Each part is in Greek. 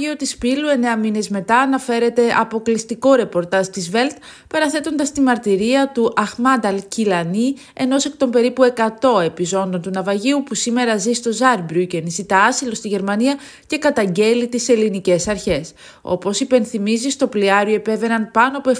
ναυάγιο της Πύλου εννέα μήνες μετά αναφέρεται αποκλειστικό ρεπορτάζ της Βέλτ παραθέτοντας τη μαρτυρία του Αχμάντ Αλ-Κιλανί ενός εκ των περίπου 100 επιζώντων του ναυαγίου που σήμερα ζει στο Ζάρμπρουκεν, ζητά άσυλο στη Γερμανία και καταγγέλει τις ελληνικές αρχές. Όπως υπενθυμίζει στο πλοιάριο επέβαιναν πάνω από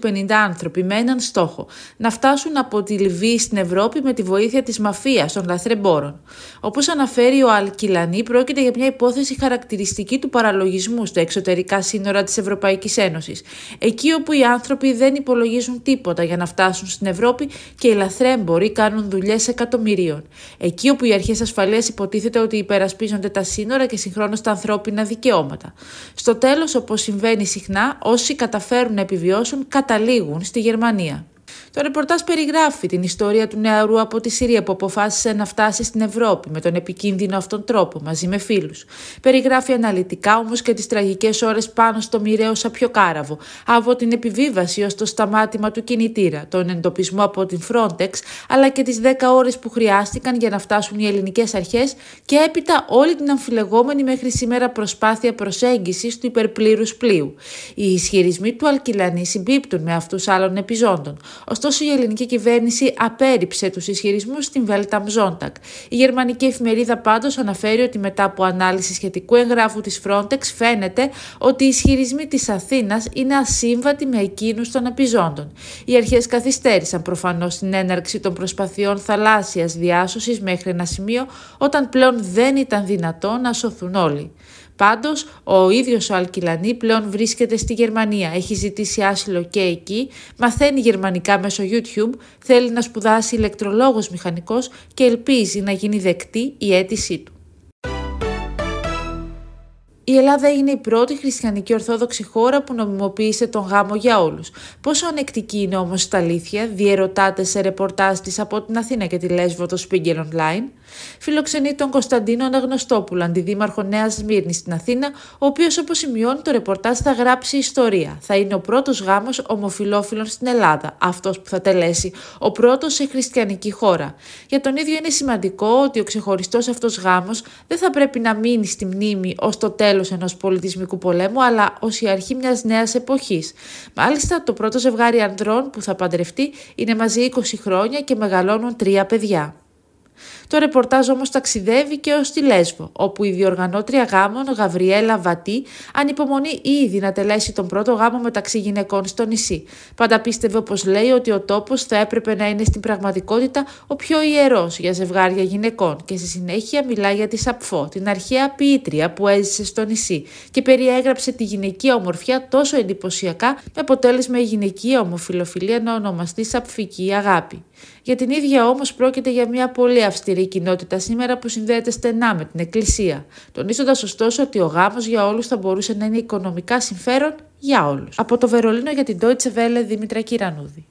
750 άνθρωποι με έναν στόχο να φτάσουν από τη Λιβύη στην Ευρώπη με τη βοήθεια της μαφίας των λαθρεμπόρων. Όπως αναφέρει ο Αλ-Κιλανί πρόκειται για μια υπόθεση χαρακτηριστική του παραλογισμού στα εξωτερικά σύνορα της Ευρωπαϊκής Ένωσης, εκεί όπου οι άνθρωποι δεν υπολογίζουν τίποτα για να φτάσουν στην Ευρώπη και οι λαθρέμποροι κάνουν δουλειές εκατομμυρίων, εκεί όπου οι αρχές ασφαλείας υποτίθεται ότι υπερασπίζονται τα σύνορα και συγχρόνως τα ανθρώπινα δικαιώματα. Στο τέλος, όπως συμβαίνει συχνά, όσοι καταφέρουν να επιβιώσουν καταλήγουν στη Γερμανία. Το ρεπορτάζ περιγράφει την ιστορία του νεαρού από τη Συρία που αποφάσισε να φτάσει στην Ευρώπη με τον επικίνδυνο αυτόν τρόπο μαζί με φίλους. Περιγράφει αναλυτικά όμως και τις τραγικές ώρες πάνω στο μοιραίο σαπιοκάραβο, από την επιβίβαση ως το σταμάτημα του κινητήρα, τον εντοπισμό από την Frontex, αλλά και τις 10 ώρες που χρειάστηκαν για να φτάσουν οι ελληνικές αρχές και έπειτα όλη την αμφιλεγόμενη μέχρι σήμερα προσπάθεια προσέγγισης του υπερπλήρους πλοίου. Οι ισχυρισμοί του Αλκυλανή συμπίπτουν με αυτούς άλλων επιζώντων. Ωστόσο, η ελληνική κυβέρνηση απέρριψε τους ισχυρισμούς στην Βέλτα Μζόντακ. Η γερμανική εφημερίδα πάντως αναφέρει ότι μετά από ανάλυση σχετικού εγγράφου της Frontex φαίνεται ότι οι ισχυρισμοί της Αθήνας είναι ασύμβατοι με εκείνους των επιζώντων. Οι αρχές καθυστέρησαν προφανώς την έναρξη των προσπαθειών θαλάσσιας διάσωσης μέχρι ένα σημείο όταν πλέον δεν ήταν δυνατό να σωθούν όλοι. Πάντως, ο ίδιος ο Αλκυλανή πλέον βρίσκεται στη Γερμανία, έχει ζητήσει άσυλο και εκεί, μαθαίνει γερμανικά μέσω YouTube, θέλει να σπουδάσει ηλεκτρολόγος μηχανικός και ελπίζει να γίνει δεκτή η αίτησή του. Η Ελλάδα είναι η πρώτη χριστιανική ορθόδοξη χώρα που νομιμοποίησε τον γάμο για όλους. Πόσο ανεκτική είναι όμως τα αλήθεια, διαιρωτάται σε ρεπορτάζ της από την Αθήνα και τη Λέσβο το Spiegel Online. Φιλοξενεί τον Κωνσταντίνο Αναγνωστόπουλο, αντιδήμαρχο Νέας Σμύρνης στην Αθήνα, ο οποίος, όπως σημειώνει το ρεπορτάζ, θα γράψει ιστορία. Θα είναι ο πρώτος γάμος ομοφυλόφιλων στην Ελλάδα, αυτός που θα τελέσει, ο πρώτος σε χριστιανική χώρα. Για τον ίδιο είναι σημαντικό ότι ο ξεχωριστός αυτός γάμος δεν θα πρέπει να μείνει στη μνήμη ως το τέλος τέλος ενός πολιτισμικού πολέμου, αλλά ως η αρχή μιας νέας εποχής. Μάλιστα, το πρώτο ζευγάρι ανδρών που θα παντρευτεί είναι μαζί 20 χρόνια και μεγαλώνουν τρία παιδιά. Το ρεπορτάζ όμως ταξιδεύει και ως τη Λέσβο, όπου η διοργανώτρια γάμων Γαβριέλα Βατή ανυπομονεί ήδη να τελέσει τον πρώτο γάμο μεταξύ γυναικών στο νησί. Πάντα πίστευε, όπως λέει, ότι ο τόπος θα έπρεπε να είναι στην πραγματικότητα ο πιο ιερός για ζευγάρια γυναικών και στη συνέχεια μιλάει για τη Σαπφό, την αρχαία ποιήτρια που έζησε στο νησί και περιέγραψε τη γυναικεία ομορφιά τόσο εντυπωσιακά με αποτέλεσμα η γυναικεία ομοφιλοφιλία να ονομαστεί Σαπφική αγάπη. Για την ίδια όμως πρόκειται για μια πολύ αυστηρή κοινότητα σήμερα που συνδέεται στενά με την Εκκλησία, τονίζοντας ωστόσο ότι ο γάμος για όλους θα μπορούσε να είναι οικονομικά συμφέρον για όλους. Από το Βερολίνο για την Deutsche Welle Δήμητρα Κυρανούδη.